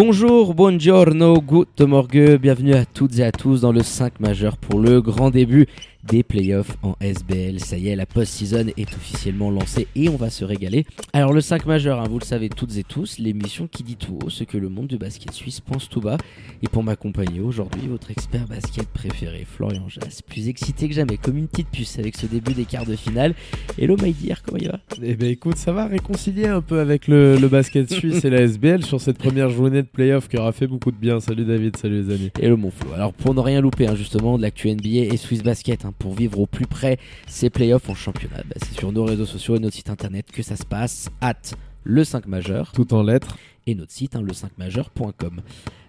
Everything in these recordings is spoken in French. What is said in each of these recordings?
Bonjour, buongiorno, good morgue, bienvenue à toutes et à tous dans le 5 majeur pour le grand début des playoffs en SBL. Ça y est, la post-season est officiellement lancée et on va se régaler. Alors le 5 majeur, hein, vous le savez toutes et tous, l'émission qui dit tout haut ce que le monde du basket suisse pense tout bas. Et pour m'accompagner aujourd'hui, votre expert basket préféré, Florian Jass, plus excité que jamais, comme une petite puce avec ce début des quarts de finale. Hello my dear, comment il va? Eh ben écoute, ça va réconcilier un peu avec le, le basket suisse et la SBL sur cette première journée de playoffs qui aura fait beaucoup de bien. Salut David, salut les amis. Hello mon Flo. Alors pour ne rien louper hein, justement de l'actu NBA et Swiss Basket, hein, pour vivre au plus près ces playoffs en championnat, bah, c'est sur nos réseaux sociaux et notre site internet que ça se passe. Hâte le 5 majeur Tout en lettres. et notre site, hein, le5majeur.com.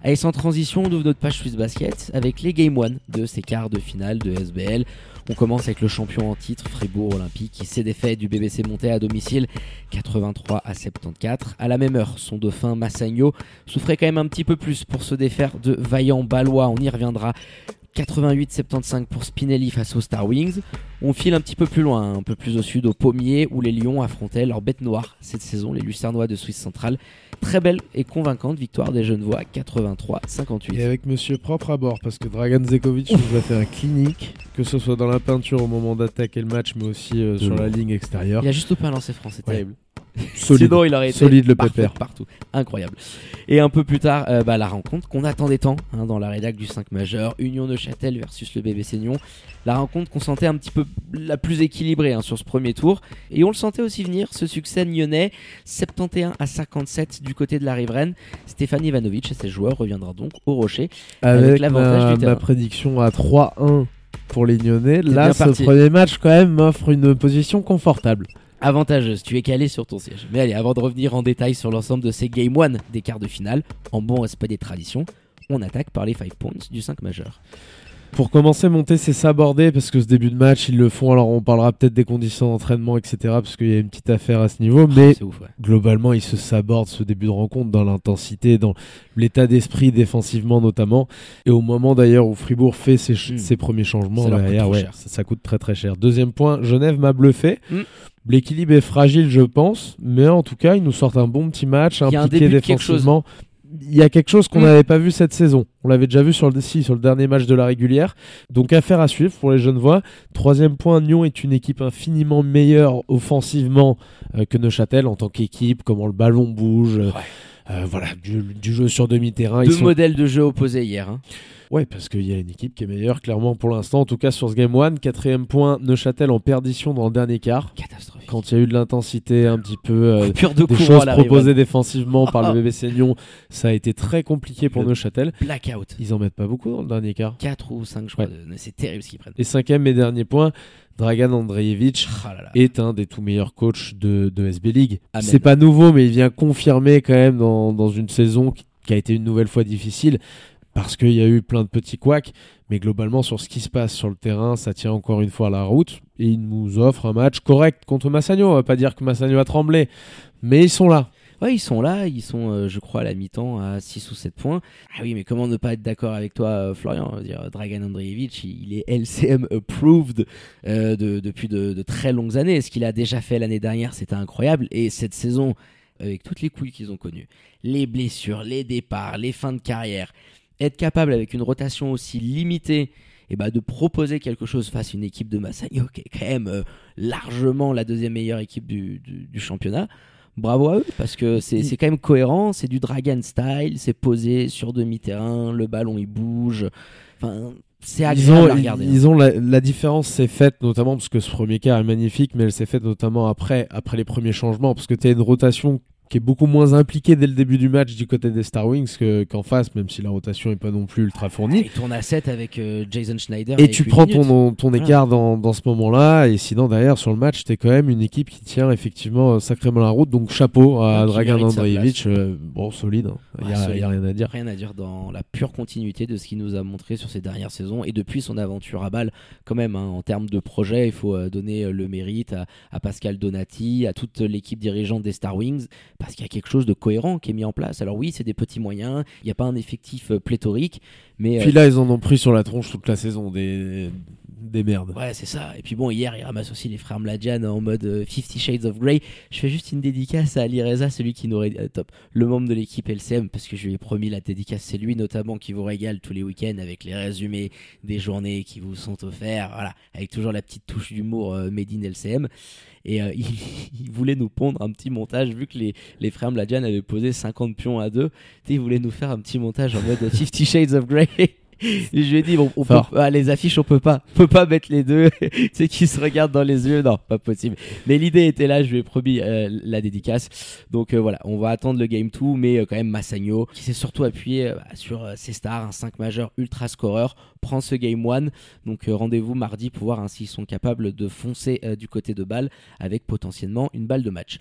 Allez, sans transition, on ouvre notre page Swiss Basket avec les Game 1 de ces quarts de finale de SBL. On commence avec le champion en titre, Fribourg Olympique, qui s'est défait du BBC Monté à domicile 83 à 74. À la même heure, son dauphin Massagno souffrait quand même un petit peu plus pour se défaire de vaillants Balois. On y reviendra. 88-75 pour Spinelli face aux Star Wings. On file un petit peu plus loin, un peu plus au sud, au Pommier, où les Lions affrontaient leur bête noire cette saison, les Lucernois de Suisse centrale. Très belle et convaincante victoire des Genevois, 83-58. Et avec Monsieur Propre à bord, parce que Dragan Zekovic nous a fait un clinique, que ce soit dans la peinture au moment d'attaquer le match, mais aussi euh, sur la ligne extérieure. Il a juste pas un lancer franc, c'est Ouais. terrible. Solide. Sinon, il aurait été Solide le pépère. partout. Incroyable. Et un peu plus tard, euh, bah, la rencontre qu'on attendait tant hein, dans la rédac du 5 majeur, Union de Châtel versus le bébé Seignon. La rencontre qu'on sentait un petit peu la plus équilibrée hein, sur ce premier tour. Et on le sentait aussi venir, ce succès nyonnais, 71 à 57 du côté de la riveraine. Stéphane Ivanovic et ses joueurs reviendra donc au Rocher. avec Avec, l'avantage ma, du terrain. ma prédiction à 3-1 pour les Nyonnais. Là, ce parti. premier match, quand même, m'offre une position confortable. Avantageuse, tu es calé sur ton siège. Mais allez, avant de revenir en détail sur l'ensemble de ces Game 1 des quarts de finale, en bon respect des traditions, on attaque par les 5 points du 5 majeur. Pour commencer, monter, c'est s'aborder parce que ce début de match, ils le font. Alors, on parlera peut-être des conditions d'entraînement, etc. Parce qu'il y a une petite affaire à ce niveau. Mais ouf, ouais. globalement, ils se sabordent ce début de rencontre dans l'intensité, dans l'état d'esprit défensivement notamment. Et au moment d'ailleurs où Fribourg fait ses, Mm. ses premiers changements, Ça coûte derrière, trop ouais, cher. ça, ça coûte très très cher. Deuxième point, Genève m'a bluffé. Mm. L'équilibre est fragile, je pense, mais en tout cas, ils nous sortent un bon petit match, un impliqué défensivement. Il y a quelque chose qu'on Mm. n'avait pas vu cette saison. On l'avait déjà vu sur le, si, sur le dernier match de la régulière. Donc affaire à suivre pour les Genevois. Troisième point, Nyon est une équipe infiniment meilleure offensivement euh, que Neuchâtel en tant qu'équipe, comment le ballon bouge. euh, euh, voilà, du, du jeu sur demi-terrain. Ils Deux sont- modèles de jeu opposés hier. hein. Ouais, parce qu'il y a une équipe qui est meilleure, clairement, pour l'instant. En tout cas, sur ce Game 1. Quatrième point, Neuchâtel en perdition dans le dernier quart. Catastrophique. Quand il y a eu de l'intensité, un petit peu euh, Pure de des choses proposées défensivement par le bébé Seignon, ça a été très compliqué pour Le- Neuchâtel. Blackout. Ils en mettent pas beaucoup dans le dernier quart. 4 ou 5, je crois. Ouais. C'est terrible ce qu'ils prennent. Et cinquième et dernier point, Dragan Andreevich là là. est un des tout meilleurs coachs de, de SB League. C'est pas nouveau, mais il vient confirmer quand même dans, dans une saison qui, qui a été une nouvelle fois difficile parce qu'il y a eu plein de petits couacs. Mais globalement, sur ce qui se passe sur le terrain, ça tient encore une fois la route. Et il nous offre un match correct contre Massagno. On va pas dire que Massagno a tremblé, mais ils sont là. Ouais, ils sont là, ils sont, euh, je crois, à la mi-temps à 6 ou 7 points. Ah oui, mais comment ne pas être d'accord avec toi, euh, Florian? Dragan Andreevich, il est LCM approved euh, de- depuis de, de très longues années. Ce qu'il a déjà fait l'année dernière, c'était incroyable. Et cette saison, avec toutes les couilles qu'ils ont connues, les blessures, les départs, les fins de carrière, être capable avec une rotation aussi limitée et bah, de proposer quelque chose face à une équipe de Massagno qui est quand même euh, largement la deuxième meilleure équipe du, du- du championnat. Bravo à eux parce que c'est quand même cohérent, c'est du Dragon style, c'est posé sur demi-terrain, le ballon il bouge. Enfin, c'est Ils agréable ont, à regarder. hein. ils ont la, la différence s'est faite notamment parce que ce premier quart est magnifique, mais elle s'est faite notamment après, après les premiers changements, parce que tu as une rotation qui est beaucoup moins impliqué dès le début du match du côté des Star Wings que- qu'en face, même si la rotation est pas non plus ultra fournie. Il tourne à 7 avec euh, Jason Schneider. Et tu prends ton, ton Voilà. écart dans, dans ce moment-là, et sinon derrière sur le match, t'es quand même une équipe qui tient effectivement sacrément la route, donc chapeau à qui Dragan Andreevich, euh, bon solide, hein. il Ouais, y, a, rien à dire. Rien à dire dans la pure continuité de ce qu'il nous a montré sur ces dernières saisons et depuis son aventure à balle quand même hein, en termes de projet il faut euh, donner le mérite à, à Pascal Donati à toute l'équipe dirigeante des Star Wings parce qu'il y a quelque chose de cohérent qui est mis en place alors oui c'est des petits moyens il n'y a pas un effectif euh, pléthorique mais euh, Puis là, ils en ont pris sur la tronche toute la saison, des, des merdes. Ouais, c'est ça. Et puis bon, hier, il ramasse aussi les frères Mladjan en mode euh, Fifty Shades of Grey. Je fais juste une dédicace à Ali Reza, celui qui nous ré- euh, top, le membre de l'équipe LCM, parce que je lui ai promis la dédicace. C'est lui notamment qui vous régale tous les week-ends avec les résumés des journées qui vous sont offerts. Voilà, avec toujours la petite touche d'humour euh, made in LCM. Et euh, il, voulait nous pondre un petit montage, vu que les, les frères Mladjan avaient posé 50 pions à deux. Il voulait nous faire un petit montage en mode Fifty Shades of Grey. Je lui ai dit, bon, on peut, ah, les affiches, on peut pas, on peut pas mettre les deux. tu sais, qui se regardent dans les yeux, non, pas possible. Mais l'idée était là, je lui ai promis euh, la dédicace. Donc euh, voilà, on va attendre le game 2, mais euh, quand même Massagno, qui s'est surtout appuyé euh, sur ses stars, un 5 majeur ultra scoreur, prend ce game 1. Donc rendez-vous mardi pour voir hein, s'ils sont capables de foncer du côté de balle avec potentiellement une balle de match.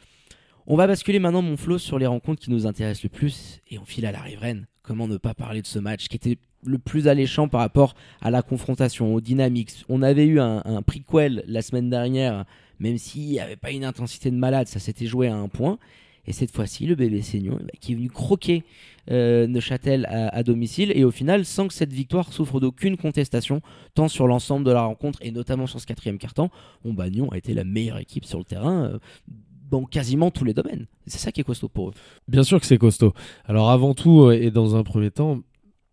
On va basculer maintenant, mon flow, sur les rencontres qui nous intéressent le plus et on file à la riveraine. Comment ne pas parler de ce match qui était le plus alléchant par rapport à la confrontation, aux dynamiques. On avait eu un, un prequel la semaine dernière, même s'il n'y avait pas une intensité de malade, ça s'était joué à un point. Et cette fois-ci, le bébé Seignon bah, qui est venu croquer euh, Neuchâtel à, domicile et au final, sans que cette victoire souffre d'aucune contestation, tant sur l'ensemble de la rencontre et notamment sur ce quatrième quart-temps, bon, Nyon a été la meilleure équipe sur le terrain. euh, dans quasiment tous les domaines. C'est ça qui est costaud pour eux. Bien sûr que c'est costaud. Alors avant tout, euh, et dans un premier temps,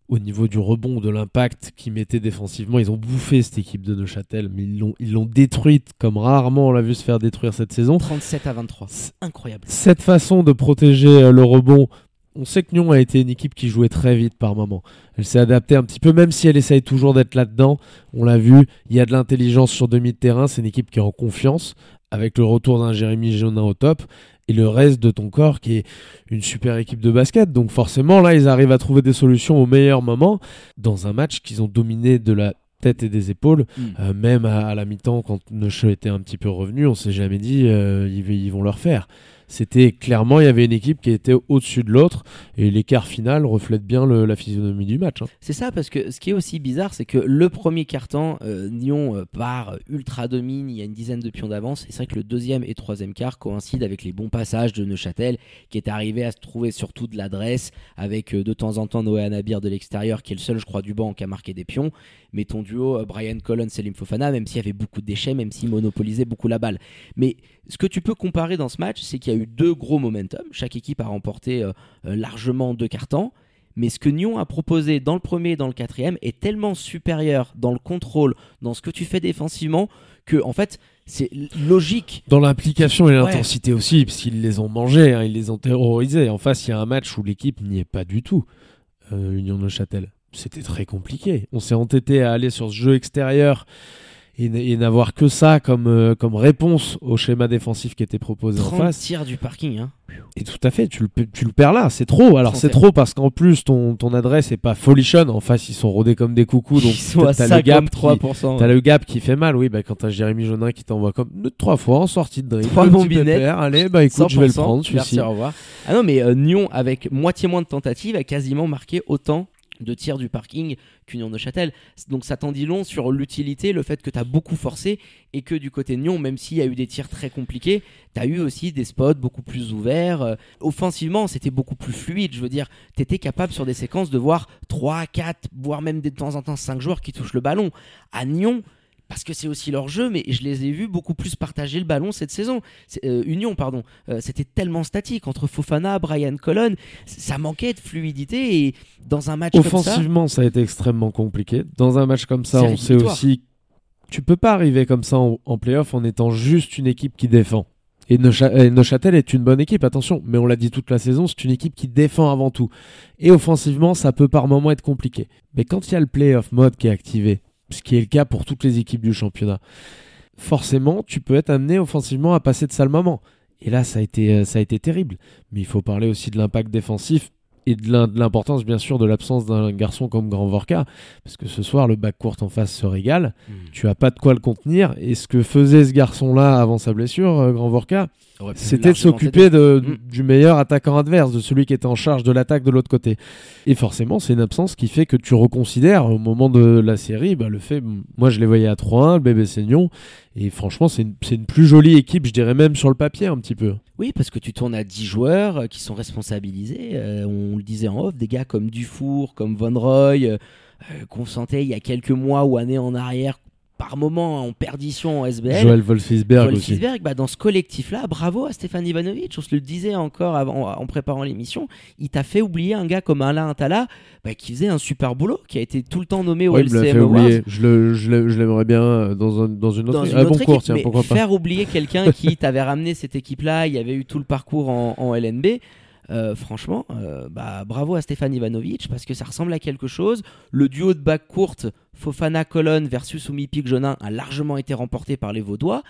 au niveau du rebond, de l'impact qu'ils mettaient défensivement, ils ont bouffé cette équipe de Neuchâtel, mais ils l'ont, ils l'ont détruite comme rarement on l'a vu se faire détruire cette saison. 37 à 23. Incroyable. Cette façon de protéger euh, le rebond, on sait que Nyon a été une équipe qui jouait très vite par moment. Elle s'est adaptée un petit peu, même si elle essaye toujours d'être là-dedans. On l'a vu, il y a de l'intelligence sur demi de terrain. C'est une équipe qui est en confiance, avec le retour d'un Jérémy Jonin au top, et le reste de ton corps qui est une super équipe de basket. Donc forcément, là, ils arrivent à trouver des solutions au meilleur moment, dans un match qu'ils ont dominé de la tête et des épaules. Mm. Euh, même à, à la mi-temps, quand Neuchâtel était un petit peu revenu, on s'est jamais dit euh, ils, ils vont le refaire. C'était clairement, il y avait une équipe qui était au-dessus de l'autre, et l'écart final reflète bien la physionomie du match. hein. C'est ça, parce que ce qui est aussi bizarre, c'est que le premier quart-temps, euh, Nyon euh, part ultra domine, il y a une dizaine de pions d'avance, et c'est vrai que le deuxième et troisième quart coïncident avec les bons passages de Neuchâtel, qui est arrivé à se trouver surtout de l'adresse, avec euh, de temps en temps Noé Anabir de l'extérieur, qui est le seul, je crois, du banc qui a marqué des pions, mais ton duo Brian Collins et Fofana, même s'il y avait beaucoup de déchets, même s'il monopolisait beaucoup la balle. Mais ce que tu peux comparer dans ce match, c'est qu'il y a eu deux gros momentum, chaque équipe a remporté euh, euh, largement deux cartons, mais ce que Nyon a proposé dans le premier et dans le quatrième est tellement supérieur dans le contrôle, dans ce que tu fais défensivement, que en fait c'est logique. Dans l'implication et Ouais. l'intensité aussi, parce qu'ils les ont mangés, hein, ils les ont terrorisés. En face, il y a un match où l'équipe n'y est pas du tout. Euh, Union Neuchâtel. C'était très compliqué. On s'est entêté à aller sur ce jeu extérieur et, n'avoir que ça comme, euh, comme réponse au schéma défensif qui était proposé en 30 face. tirs du parking. Hein. Et tout à fait, tu le, tu le perds là, c'est trop. Alors c'est 31. trop parce qu'en plus ton, ton adresse est pas folichonne. En face, ils sont rodés comme des coucous, donc t'as le gap qui, 53%. T'as le gap qui fait mal, oui, bah, quand t'as Jérémy Jonin qui t'envoie comme trois fois en sortie de dribble. Trois pépère, Allez, bah écoute, je vais le 100%, prendre Merci, celui-ci. au revoir. Ah non, mais euh, Nyon, avec moitié moins de tentatives, a quasiment marqué autant de tirs du parking qu'Union de Châtel. Donc ça t'en dit long sur l'utilité, le fait que tu as beaucoup forcé et que du côté de Nyon, même s'il y a eu des tirs très compliqués, tu as eu aussi des spots beaucoup plus ouverts. Euh, offensivement, c'était beaucoup plus fluide. Je veux dire, tu étais capable sur des séquences de voir 3, 4, voire même de temps en temps 5 joueurs qui touchent le ballon. À Nyon, parce que c'est aussi leur jeu, mais je les ai vus beaucoup plus partager le ballon cette saison. Euh, Union, pardon. Euh, C'était tellement statique entre Fofana, Brian Colon. Ça manquait de fluidité et dans un match comme ça. Offensivement, ça a été extrêmement compliqué. Dans un match comme ça, on sait aussi. Tu peux pas arriver comme ça en, en playoff en étant juste une équipe qui défend. Et Neuchâtel est une bonne équipe, attention, mais on l'a dit toute la saison, c'est une équipe qui défend avant tout. Et offensivement, ça peut par moments être compliqué. Mais quand il y a le playoff mode qui est activé, ce qui est le cas pour toutes les équipes du championnat, forcément, tu peux être amené offensivement à passer de sales moments. Et là, ça a été, euh, ça a été terrible. Mais il faut parler aussi de l'impact défensif et de l'im- de l'importance, bien sûr, de l'absence d'un garçon comme Grand Vorka. Parce que ce soir, le bac court en face se régale. Tu as pas de quoi le contenir. Et ce que faisait ce garçon-là avant sa blessure, euh, Grand Vorka, c'était de s'occuper du meilleur attaquant adverse, de celui qui était en charge de l'attaque de l'autre côté. Et forcément, c'est une absence qui fait que tu reconsidères au moment de la série bah, le fait. Moi, je les voyais à 3-1, le bébé Seignon. Et franchement, c'est une, c'est une plus jolie équipe, je dirais même sur le papier un petit peu. Oui, parce que tu tournes à 10 joueurs euh, qui sont responsabilisés. Euh, on le disait en off, des gars comme Dufour, comme Von Roy, euh, qu'on sentait il y a quelques mois ou années en arrière, par moment en perdition en SBL. Joël Wolfisberg aussi. Wolfsberg, bah, dans ce collectif-là, bravo à Stéphane Ivanovic. On se le disait encore avant, en préparant l'émission. Il t'a fait oublier un gars comme Alain Attala bah, qui faisait un super boulot, qui a été tout le temps nommé au Ouais, LCM Awards. Je l'aimerais bien euh, dans, un- dans une autre, Dans une ah, autre bon cours, équipe, tiens, mais pourquoi pas. faire oublier quelqu'un qui t'avait ramené cette équipe-là, il y avait eu tout le parcours en, en LNB. Euh, franchement, euh, bah, bravo à Stéphane Ivanovic parce que ça ressemble à quelque chose. Le duo de back courte Fofana Colonne versus Oumipik Jonin a largement été remporté par les Vaudois.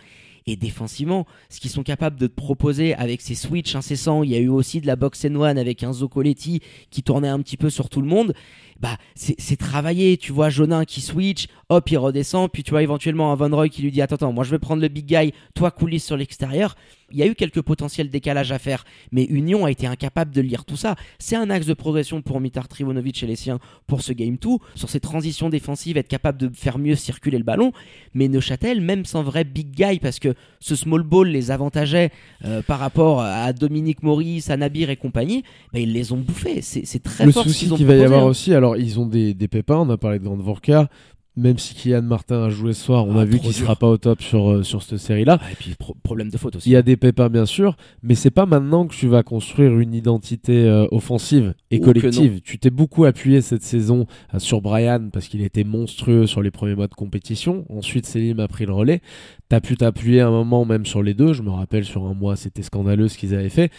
Et défensivement, ce qu'ils sont capables de proposer avec ces switches incessants, il y a eu aussi de la box and one avec un Zoccoletti qui tournait un petit peu sur tout le monde. Bah, c'est c'est travaillé, tu vois, Jonin qui switch, hop, il redescend, puis tu vois éventuellement un Van Roy qui lui dit Attends, attends, moi je vais prendre le big guy, toi coulisse sur l'extérieur. Il y a eu quelques potentiels décalages à faire, mais Union a été incapable de lire tout ça. C'est un axe de progression pour Mitar Trivonovic et les siens pour ce game 2, sur ces transitions défensives, être capable de faire mieux circuler le ballon. Mais Neuchâtel, même sans vrai big guy, parce que ce small ball les avantageait euh, par rapport à Dominique Maurice, à Nabir et compagnie, bah, ils les ont bouffés. C'est c'est très Le fort ce souci qu'il va y avoir hein. aussi, alors ils ont des, des pépins, on a parlé de Grande Vorka, même si Kylian Martin a joué ce soir, on Ah, a vu qu'il sera pas au top sur, euh, sur cette série-là. Ah, et puis pro- problème de faute aussi. Il y a des pépins bien sûr, mais c'est pas maintenant que tu vas construire une identité euh, offensive et collective. Tu t'es beaucoup appuyé cette saison euh, sur Brian parce qu'il était monstrueux sur les premiers mois de compétition. Ensuite, Selim a pris le relais. T'as pu t'appuyer un moment même sur les deux. Je me rappelle sur un mois, c'était scandaleux ce qu'ils avaient fait.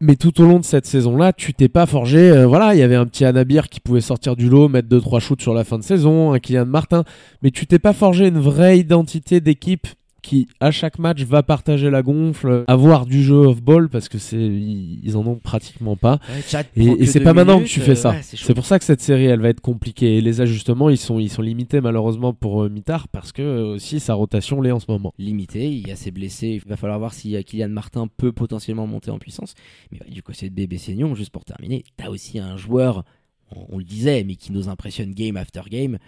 Mais tout au long de cette saison-là, tu t'es pas forgé. euh, voilà, il y avait un petit Anabir qui pouvait sortir du lot, mettre deux trois shoots sur la fin de saison, un Kylian Martin, mais tu t'es pas forgé une vraie identité d'équipe qui à chaque match va partager la gonfle, avoir du jeu off-ball parce que c'est ils, en ont pratiquement pas. Ouais, Et, et c'est pas maintenant que tu fais euh, ça. ouais, c'est pour ça que cette série elle va être compliquée et les ajustements ils sont ils sont limités malheureusement pour euh, Mitard parce que euh, aussi sa rotation l'est en ce moment. limité, il y a ses blessés, il va falloir voir si euh, Kylian Martin peut potentiellement monter en puissance. Mais ouais, du côté de Bébé Seignon, juste pour terminer, t'as aussi un joueur, on, le disait, mais qui nous impressionne game after game,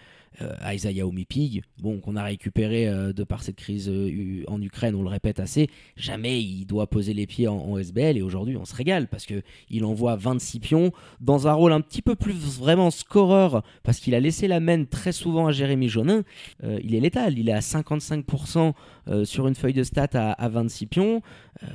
euh, Isaiah Omipig, bon, qu'on a récupéré euh, de par cette crise euh, en Ukraine, on le répète assez, jamais il doit poser les pieds en, SBL et aujourd'hui on se régale parce que il envoie 26 pions dans un rôle un petit peu plus vraiment scoreur parce qu'il a laissé la main très souvent à Jérémy Jonin. Il est létal, il est à 55% euh, sur une feuille de stats à, à 26 pions,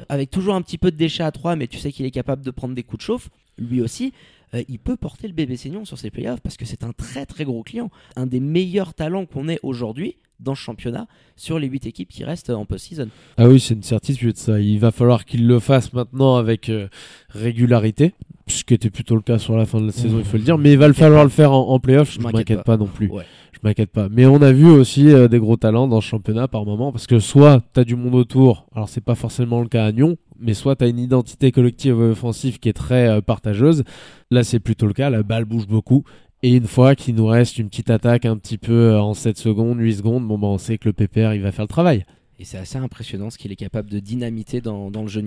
avec toujours un petit peu de déchets à 3, mais tu sais qu'il est capable de prendre des coups de chauffe, lui aussi. Euh, il peut porter le bébé Seignon sur ses playoffs parce que c'est un très très gros client, un des meilleurs talents qu'on ait aujourd'hui dans ce championnat sur les 8 équipes qui restent en post-season. Ah oui, c'est une certitude ça. Il va falloir qu'il le fasse maintenant avec euh, régularité, ce qui était plutôt le cas sur la fin de la saison, il faut le dire, mais il va falloir le faire en, en playoff, je ne m'inquiète m'inquiète pas. pas non plus. Ouais. Je m'inquiète pas. Mais on a vu aussi euh, des gros talents dans ce championnat par moment, parce que soit tu as du monde autour, alors c'est pas forcément le cas à Nyon, mais soit tu as une identité collective offensive qui est très euh, partageuse. Là, c'est plutôt le cas, la balle bouge beaucoup. Et une fois qu'il nous reste une petite attaque un petit peu euh, en 7 secondes, 8 secondes, bon, bah, on sait que le PPR il va faire le travail. Et c'est assez impressionnant ce qu'il est capable de dynamiter dans, le jeu.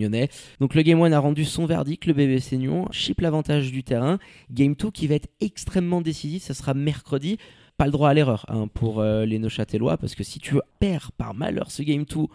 Donc le Game 1 a rendu son verdict, le bébé Seignon, chip l'avantage du terrain. Game 2 qui va être extrêmement décisif, ça sera mercredi. Pas le droit à l'erreur hein, pour euh, les Neuchâtelois, parce que si tu perds par malheur ce Game 2, euh,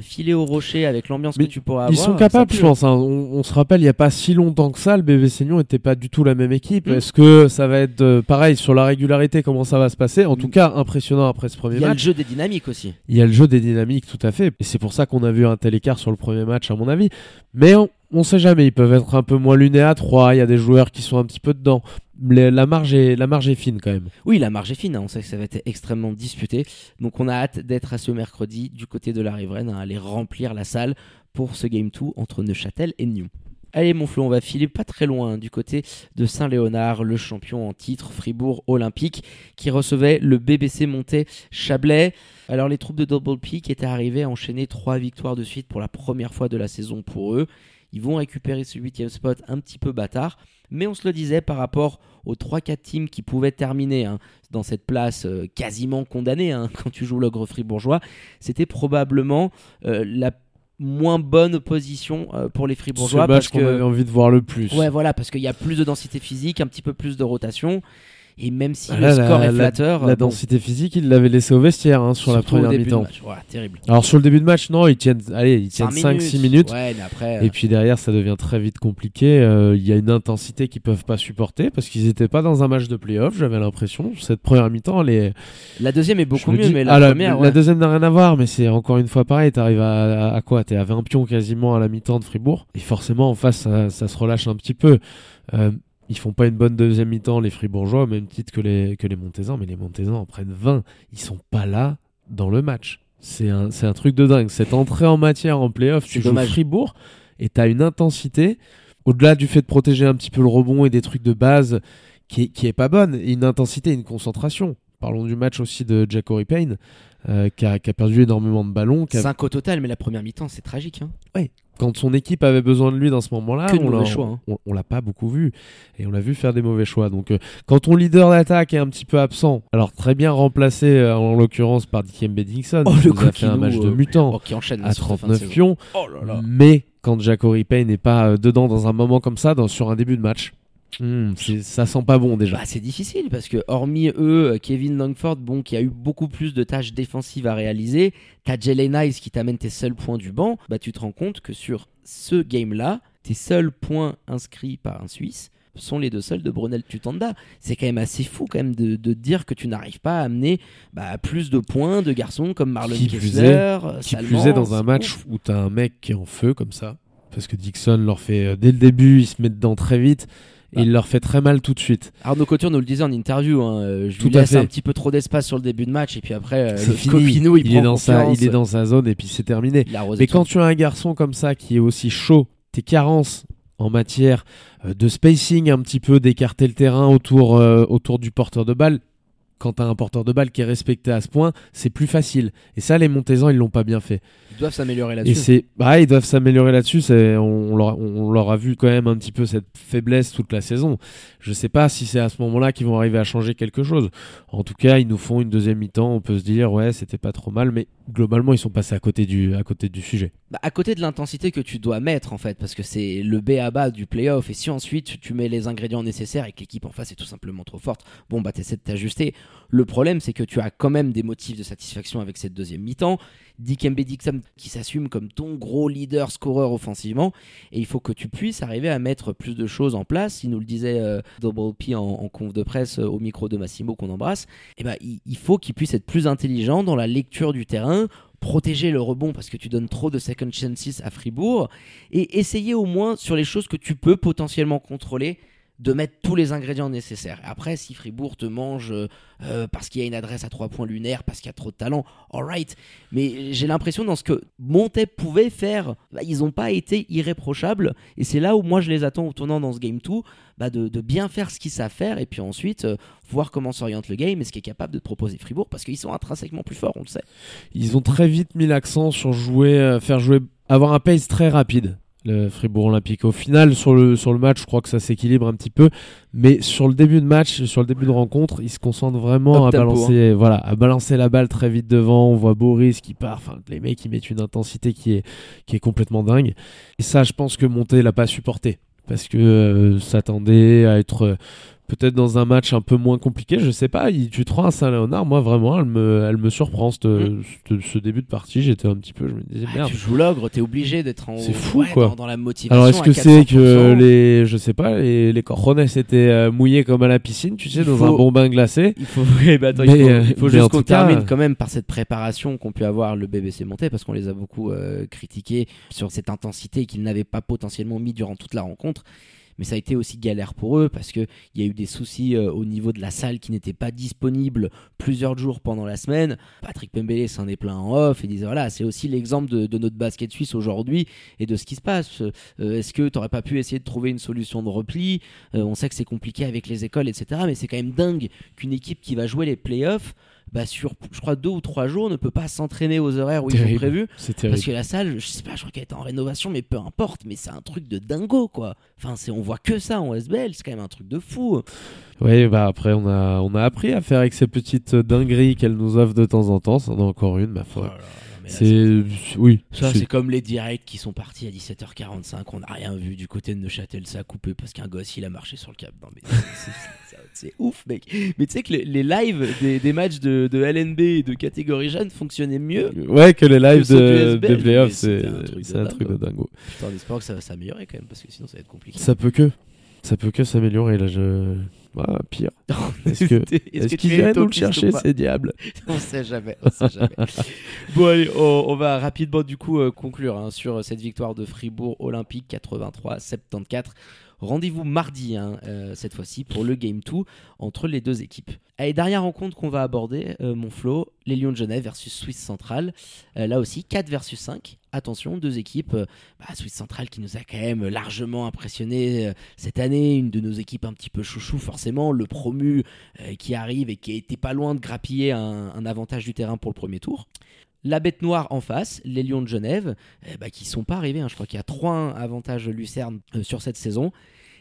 filer au rocher avec l'ambiance que tu pourras Ils avoir... sont ça capables, je pense. hein. On, on se rappelle, il n'y a pas si longtemps que ça, le BV Seignon n'était pas du tout la même équipe. Mm. Est-ce que ça va être euh, pareil sur la régularité Comment ça va se passer? En tout Mm. cas, impressionnant après ce premier Il y a le match. jeu des dynamiques aussi. Il y a le jeu des dynamiques, tout à fait. Et c'est pour ça qu'on a vu un tel écart sur le premier match, à mon avis. Mais on, on sait jamais. Ils peuvent être un peu moins lunés à 3. Il y a des joueurs qui sont un petit peu dedans. La, marge est, la marge est fine quand même. Oui, la marge est fine, hein, on sait que ça va être extrêmement disputé. Donc on a hâte d'être à ce mercredi du côté de la riveraine, à aller remplir la salle pour ce Game 2 entre Neuchâtel et Nyon. Allez mon Flo, on va filer pas très loin du côté de Saint-Léonard, le champion en titre Fribourg Olympique qui recevait le BBC Monté Chablais. Alors les troupes de Double Peak étaient arrivées à enchaîner trois victoires de suite pour la première fois de la saison pour eux. Ils vont récupérer ce huitième spot un petit peu bâtard, mais on se le disait par rapport aux 3-4 teams qui pouvaient terminer hein, dans cette place euh, quasiment condamnée hein, quand tu joues l'ogre fribourgeois, c'était probablement euh, la moins bonne position euh, pour les fribourgeois C'est le match qu'on avait envie de voir le plus. ouais voilà parce qu'il y a plus de densité physique, un petit peu plus de rotation et même si le score la, est flatteur, la, euh, la bon, densité physique, il l'avait laissé au vestiaire hein, sur la première mi-temps. Voilà, terrible. Alors sur le début de match, non, ils tiennent, allez, ils tiennent Cinq 5-6 minutes. Ouais, mais après Et puis derrière, ça devient très vite compliqué. Euh, Il y a une intensité qu'ils peuvent pas supporter parce qu'ils n'étaient pas dans un match de playoff. J'avais l'impression. Cette première mi-temps, elle est. la deuxième est beaucoup mieux dis- mais la ah, la, première la ouais. deuxième n'a rien à voir, mais c'est encore une fois pareil. T'arrives à, à, à quoi? T'es à 20 pions quasiment à la mi-temps de Fribourg. Et forcément, en face, ça, ça se relâche un petit peu. Euh, ils font pas une bonne deuxième mi-temps, les Fribourgeois, au même titre que les, que les Montésans. Mais les Montésans en prennent 20. Ils sont pas là dans le match. C'est un, c'est un truc de dingue. Cette entrée en matière en playoff, tu joues dommage. Fribourg et t'as une intensité, au-delà du fait de protéger un petit peu le rebond et des trucs de base qui est, qui est pas bonne, une intensité une concentration. Parlons du match aussi de Jacory Payne, euh, qui, a, qui a perdu énormément de ballons. qui a- 5 au total mais la première mi-temps c'est tragique hein. Quand son équipe avait besoin de lui dans ce moment-là, on l'a- hein. on, on l'a pas beaucoup vu. Et on l'a vu faire des mauvais choix. Donc, euh, quand ton leader d'attaque est un petit peu absent, alors très bien remplacé euh, en l'occurrence par Dikembe Dixon, Oh, qui nous a fait un match de euh, mutant Oh, qui enchaîne à sur sa fin de 39 saison. pions. Oh là là. Mais quand Jacory Payne n'est pas dedans dans un moment comme ça, dans, sur un début de match, hmm, ça sent pas bon déjà. Bah, c'est difficile parce que hormis eux, Kevin Langford, bon, qui a eu beaucoup plus de tâches défensives à réaliser, t'as Jalen Nice qui t'amène tes seuls points du banc, bah tu te rends compte que sur ce game-là, tes seuls points inscrits par un Suisse sont les deux seuls de Brunel Tutanda. C'est quand même assez fou quand même de, de dire que tu n'arrives pas à amener bah, plus de points de garçons comme Marlon Qui Kessler, euh, Qui dans un match ouf. où t'as un mec qui est en feu comme ça, parce que Dixon leur fait euh, dès le début, il se met dedans très vite. Et il leur fait très mal tout de suite. Arnaud Couture nous le disait en interview, hein, euh, je Tout lui laisse fait. un petit peu trop d'espace sur le début de match et puis après euh, le il, il, prend est dans sa, confiance. il est dans sa zone et puis c'est terminé. Mais tout. quand tu as un garçon comme ça qui est aussi chaud, tes carences en matière euh, de spacing, un petit peu d'écarter le terrain autour, euh, autour du porteur de balle, quand tu as un porteur de balle qui est respecté à ce point, c'est plus facile. Et ça, les Montésans, ils l'ont pas bien fait. Ils doivent s'améliorer Et là-dessus. c'est, bah, ils doivent s'améliorer là-dessus. C'est, on, on leur a vu quand même un petit peu cette faiblesse toute la saison. Je sais pas si c'est à ce moment-là qu'ils vont arriver à changer quelque chose. En tout cas, ils nous font une deuxième mi-temps. On peut se dire, ouais, c'était pas trop mal, mais globalement, ils sont passés à côté du, à côté du sujet. Bah, à côté de l'intensité que tu dois mettre en fait, parce que c'est le B à bas du playoff, et si ensuite tu- mets les ingrédients nécessaires et que l'équipe en face est tout simplement trop forte, bon bah t'essaies de t'ajuster. Le problème c'est que tu as quand même des motifs de satisfaction avec cette deuxième mi-temps. Dikembe Dixon qui s'assume comme ton gros leader scoreur offensivement, et il faut que tu puisses arriver à mettre plus de choses en place. Il nous le disait euh, Double P en, en conf de presse euh, au micro de Massimo qu'on embrasse. Et ben il, il faut qu'il puisse être plus intelligent dans la lecture du terrain, protéger le rebond parce que tu donnes trop de second chances à Fribourg et essayer au moins sur les choses que tu peux potentiellement contrôler de mettre tous les ingrédients nécessaires. Après, si Fribourg te mange euh, euh, parce qu'il y a une adresse à trois points lunaire, parce qu'il y a trop de talent, alright. Mais j'ai l'impression dans ce que Montaigne pouvait faire, bah, ils n'ont pas été irréprochables. Et c'est là où moi je les attends au tournant dans ce game 2, bah, de, bien faire ce qu'ils savent faire et puis ensuite euh, voir comment s'oriente le game et ce qui est capable de proposer Fribourg parce qu'ils sont intrinsèquement plus forts, on le sait. Ils ont très vite mis l'accent sur jouer, faire jouer, avoir un pace très rapide. Le Fribourg Olympique. Au final, sur le, sur le match, je crois que ça s'équilibre un petit peu. Mais sur le début de match, sur le début de rencontre, ils se concentrent vraiment à balancer, voilà, à balancer la balle très vite devant. On voit Boris qui part. Enfin, les mecs, ils mettent une intensité qui est, qui est complètement dingue. Et ça, je pense que Monté l'a pas supporté. Parce que euh, s'attendait à être euh, peut-être dans un match un peu moins compliqué. Je sais pas. Il, tu te rends à Saint-Léonard. Moi, vraiment, elle me, elle me surprend. cette- ce, début de partie, j'étais un petit peu. Je me disais, Ah, merde. tu joues l'ogre, t'es obligé d'être en C'est fou, ouais, quoi. Dans, dans la motivation. Alors est-ce que c'est que 400%. les je sais pas les les cojones étaient euh, mouillés comme à la piscine tu sais dans faut- un bon bain glacé? Il faut, bah attends, Mais, il faut, euh, il faut juste qu'on termine euh, quand même par cette préparation qu'ont pu avoir le BBC Monté parce qu'on les a beaucoup euh, critiqués sur cette intensité qu'ils n'avaient pas potentiellement mis durant toute la rencontre. Mais ça a été aussi galère pour eux parce qu'il y a eu des soucis euh, au niveau de la salle qui n'était pas disponible plusieurs jours pendant la semaine. Patrick Pembele s'en est plein en off et disait voilà, c'est aussi l'exemple de, notre basket suisse aujourd'hui et de ce qui se passe. Euh, est-ce que tu n'aurais pas pu essayer de trouver une solution de repli? On sait que c'est compliqué avec les écoles, etc. Mais c'est quand même dingue qu'une équipe qui va jouer les playoffs bah, sur, je crois, deux ou trois jours, ne peut pas s'entraîner aux horaires où ils sont prévus. Parce que la salle, je sais pas, je crois qu'elle est en rénovation, mais peu importe, mais c'est un truc de dingo, quoi. Enfin, c'est, on voit que ça en SBL, c'est quand même un truc de fou. Oui, bah après, on a, on a appris à faire avec ces petites dingueries qu'elle nous offre de temps en temps. C'en a encore une, ma foi. Oh c'est oui. Ça c'est comme les directs qui sont partis à 17h45. On n'a rien vu du côté de Neuchâtel, ça a coupé parce qu'un gosse il a marché sur le câble. Non mais c'est ouf mec. Mais tu sais que les, lives des, matchs de, de, LNB et de catégorie jeune fonctionnaient mieux. Ouais que les lives de, des playoffs c'est un truc de, dingo. Putain, on espère que ça va s'améliorer quand même parce que sinon ça va être compliqué. Ça peut que ça peut que s'améliorer là je bah, pire. Est-ce que est-ce qu'il vient nous le chercher ces diables? On sait jamais. On sait jamais. bon allez, on, va rapidement du coup euh, conclure hein, sur cette victoire de Fribourg Olympique 83-74. Rendez-vous mardi, hein, euh, cette fois-ci, pour le Game 2 entre les deux équipes. Allez, dernière rencontre qu'on va aborder, euh, mon flow, les Lions de Genève versus Suisse Centrale. Euh, là aussi, 4 versus 5. Attention, deux équipes. Bah, Suisse Centrale qui nous a quand même largement impressionné cette année. Une de nos équipes un petit peu chouchou, forcément. Le promu qui arrive et qui était pas loin de grappiller un avantage du terrain pour le premier tour. La bête noire en face, les Lions de Genève, eh bah, qui sont pas arrivés. Hein. Je crois qu'il y a 3 avantages Lucerne sur cette saison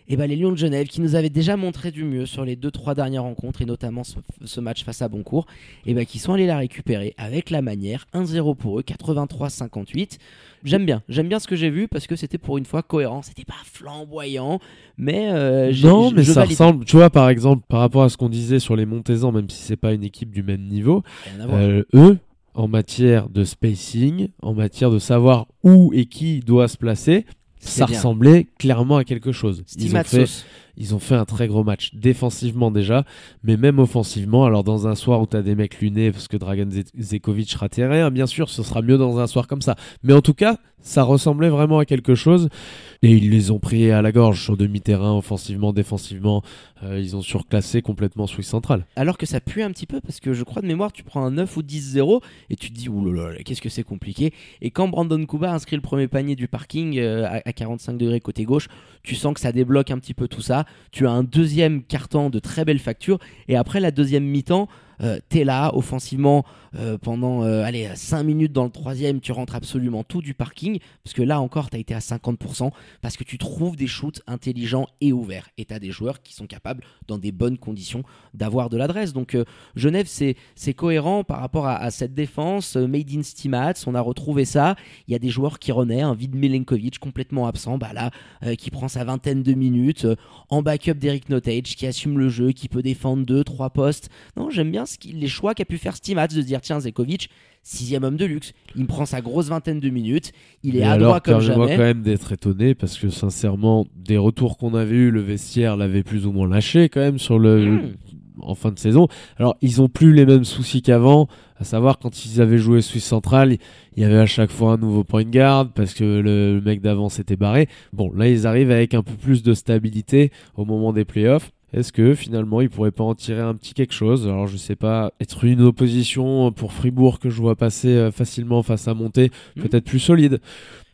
et ben les Lions de Genève qui nous avaient déjà montré du mieux sur les 2-3 dernières rencontres et notamment ce, match face à Boncourt, et ben qui sont allés la récupérer avec la manière 1-0 pour eux, 83-58. J'aime bien, j'aime bien ce que j'ai vu parce que c'était pour une fois cohérent, c'était pas flamboyant, mais euh, non, mais ça ressemble. Tu vois par exemple par rapport à ce qu'on disait sur les Montezans, même si c'est pas une équipe du même niveau, euh, eux en matière de spacing, en matière de savoir où et qui doit se placer, ça ressemblait clairement à quelque chose. Ils ont, fait, ils ont fait un très gros match défensivement déjà, mais même offensivement. Alors dans un soir où tu as des mecs lunés, parce que Dragan Zekovic ratait rien, bien sûr, ce sera mieux dans un soir comme ça. Mais en tout cas, ça ressemblait vraiment à quelque chose. Et ils les ont pris à la gorge sur demi-terrain, offensivement, défensivement. Euh, ils ont surclassé complètement Swiss Central. Alors que ça pue un petit peu, parce que je crois de mémoire, tu prends un 9 ou 10-0 et tu te dis, oulala, qu'est-ce que c'est compliqué. Et quand Brandon Kuba inscrit le premier panier du parking euh, à, 45 degrés côté gauche, tu sens que ça débloque un petit peu tout ça. Tu as un deuxième carton de très belle facture. Et après la deuxième mi-temps, euh, t'es là offensivement euh, pendant euh, allez 5 minutes dans le troisième, tu rentres absolument tout du parking parce que là encore t'as été à 50% parce que tu trouves des shoots intelligents et ouverts et t'as des joueurs qui sont capables dans des bonnes conditions d'avoir de l'adresse. Donc Genève c'est cohérent par rapport à, cette défense made in Stimats, on a retrouvé ça. Il y a des joueurs qui renaissent, un vide Milenkovic complètement absent, bah qui prend sa vingtaine de minutes en backup d'Eric Notage qui assume le jeu, qui peut défendre deux trois postes. Non j'aime bien les choix qu'a pu faire Stimats de dire tiens Zekovic sixième homme de luxe. Il me prend sa grosse vingtaine de minutes. Il est à droite comme jamais. Quand même d'être étonné parce que sincèrement des retours qu'on avait eu le vestiaire l'avait plus ou moins lâché quand même sur le hmm. en fin de saison. Alors ils ont plus les mêmes soucis qu'avant à savoir quand ils avaient joué Suisse Centrale il y avait à chaque fois un nouveau point guard parce que le, le mec d'avant s'était barré. Bon là ils arrivent avec un peu plus de stabilité au moment des playoffs est-ce que finalement il pourrait pas en tirer un petit quelque chose? Alors je sais pas, être une opposition pour Fribourg que je vois passer euh, facilement face à Monter, hmm. peut-être plus solide.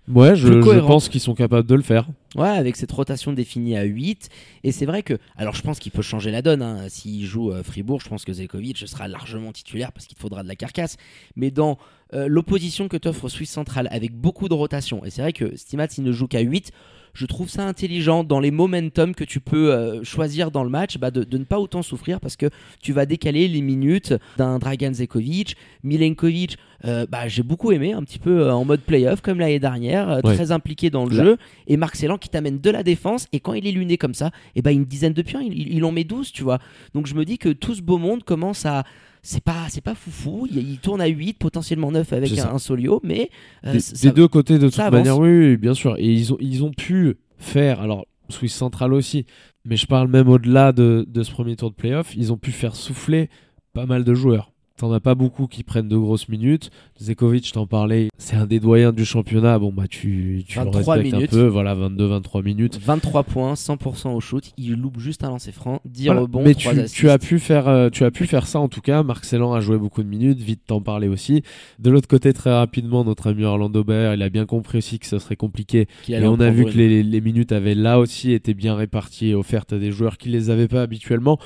Ouais, je, pense qu'ils sont capables de le faire. Ouais, avec cette rotation définie à 8. Et c'est vrai que. Alors, je pense qu'il peut changer la donne. Hein. S'il joue euh, Fribourg, je pense que Zekovic sera largement titulaire parce qu'il faudra de la carcasse. Mais dans euh, l'opposition que t'offre Suisse Centrale avec beaucoup de rotation, et c'est vrai que Stimats, il ne joue qu'à 8 je trouve ça intelligent dans les momentum que tu peux euh, choisir dans le match bah, de, ne pas autant souffrir parce que tu vas décaler les minutes d'un Dragan Zekovic, Milenkovic. Euh, bah, j'ai beaucoup aimé un petit peu euh, en mode playoff comme l'année dernière, très impliqué dans le jeu. Et Marc Célan qui t'amène de la défense et quand il est luné comme ça, et eh bah, une dizaine de pions, il, il en met 12, tu vois. Donc je me dis que tout ce beau monde commence à c'est pas c'est pas foufou. Il, tourne à 8 potentiellement 9 avec un, solio mais euh, des, deux côtés de toute manière oui, bien sûr. Et ils ont ils ont pu faire alors Swiss Central aussi mais je parle même au-delà de, de, ce premier tour de playoff ils ont pu faire souffler pas mal de joueurs t'en as pas beaucoup qui prennent de grosses minutes. Zekovic, t'en parlais, c'est un des doyens du championnat. Bon, bah, tu, tu le 23 respectes minutes. un peu. Voilà, 22-23 minutes. 23 points, 100% au shoot. Il loupe juste un lancer franc, 10 Voilà. rebonds, Mais 3 tu, as pu faire, euh, tu as pu faire ça en tout cas. Marc Celan a joué beaucoup de minutes. Vite t'en parler aussi. De l'autre côté, très rapidement, notre ami Orlando Baer, il a bien compris aussi que ce serait compliqué. Et on a vu que les minutes avaient là aussi été bien réparties et offertes à des joueurs qui les avaient pas habituellement.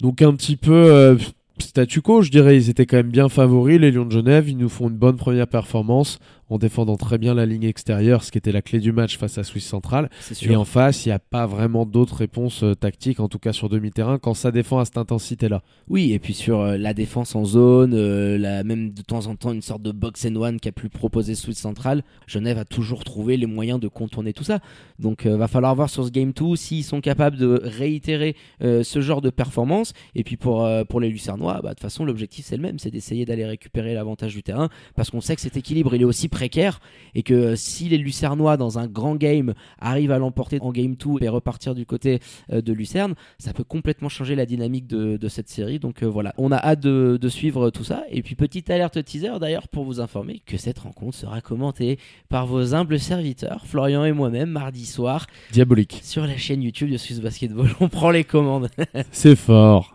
Donc un petit peu euh, statu quo, je dirais. Ils étaient quand même bien favoris, les Lions de Genève. Ils nous font une bonne première performance en défendant très bien la ligne extérieure, ce qui était la clé du match face à Suisse Centrale. Et en face, il n'y a pas vraiment d'autres réponses euh, tactiques, en tout cas sur demi-terrain, quand ça défend à cette intensité-là. Oui, et puis sur euh, la défense en zone, euh, la, même de temps en temps une sorte de box and one qu'a pu proposer Swiss Central, Genève a toujours trouvé les moyens de contourner tout ça. Donc euh, va falloir voir sur ce game 2 s'ils sont capables de réitérer ce genre de performance. Et puis pour, pour les Lucernois, bah, de toute façon l'objectif c'est le même, c'est d'essayer d'aller récupérer l'avantage du terrain, parce qu'on sait que cet équilibre il est aussi précaire, et que euh, si les Lucernois dans un grand game arrivent à l'emporter en game 2 et repartir du côté euh, de Lucerne, ça peut complètement changer la dynamique de, de cette série. Donc euh, voilà, on a hâte de, de suivre tout ça. Et puis petite alerte teaser d'ailleurs pour vous informer que cette rencontre sera commentée par vos humbles serviteurs, Florian et moi-même, mardi soir Diabolique. sur la chaîne YouTube de Swiss Basketball. On prend les commandes. C'est fort.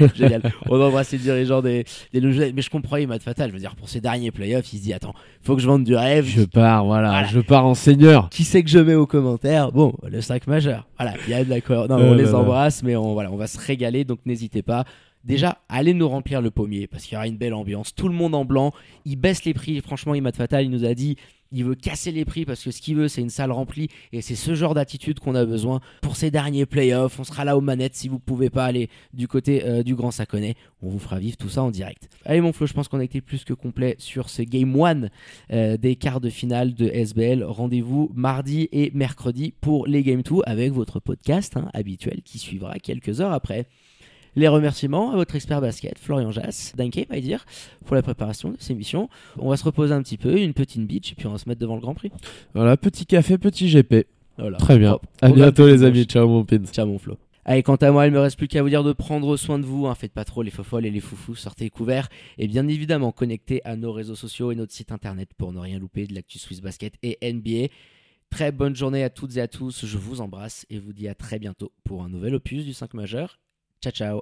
Génial. On embrasse les dirigeants des, des Mais je comprends Matt Fatal. Je veux dire, pour ces derniers playoffs, il se dit Attends, faut que je vende du rêve. Je pars, voilà, Voilà. je pars en seigneur. Qui c'est que je mets aux commentaires? Bon, le 5 majeur. Voilà, il y a de la cohérence. Non, Euh, on les là, là. embrasse, mais on, voilà, on va se régaler, donc n'hésitez pas. Déjà, allez nous remplir le pommier parce qu'il y aura une belle ambiance. Tout le monde en blanc. Il baisse les prix. Franchement, Imad Fatal, il nous a dit il veut casser les prix parce que ce qu'il veut, c'est une salle remplie. Et c'est ce genre d'attitude qu'on a besoin pour ces derniers playoffs. On sera là aux manettes si vous pouvez pas aller du côté euh, du Grand Saconnet. On vous fera vivre tout ça en direct. Allez, mon Flo, je pense qu'on a été plus que complet sur ce Game 1 euh, des quarts de finale de SBL. Rendez-vous mardi et mercredi pour les Game 2 avec votre podcast hein, habituel qui suivra quelques heures après. Les remerciements à votre expert basket, Florian Jass, d'Incape, à dire, pour la préparation de ces missions. On va se reposer un petit peu, une petite beach, et puis on va se mettre devant le Grand Prix. Voilà, petit café, petit GP. Voilà. Très bien. Hop. À va bientôt le les amis. Ciao mon pin. Ciao mon Flo. Allez, quant à moi, il me reste plus qu'à vous dire de prendre soin de vous. Hein. Faites pas trop les fofolles et les foufous. Sortez couverts. Et bien évidemment, connectez à nos réseaux sociaux et notre site internet pour ne rien louper de l'actu Swiss Basket et NBA. Très bonne journée à toutes et à tous. Je vous embrasse et vous dis à très bientôt pour un nouvel opus du 5 majeur. Ciao, ciao.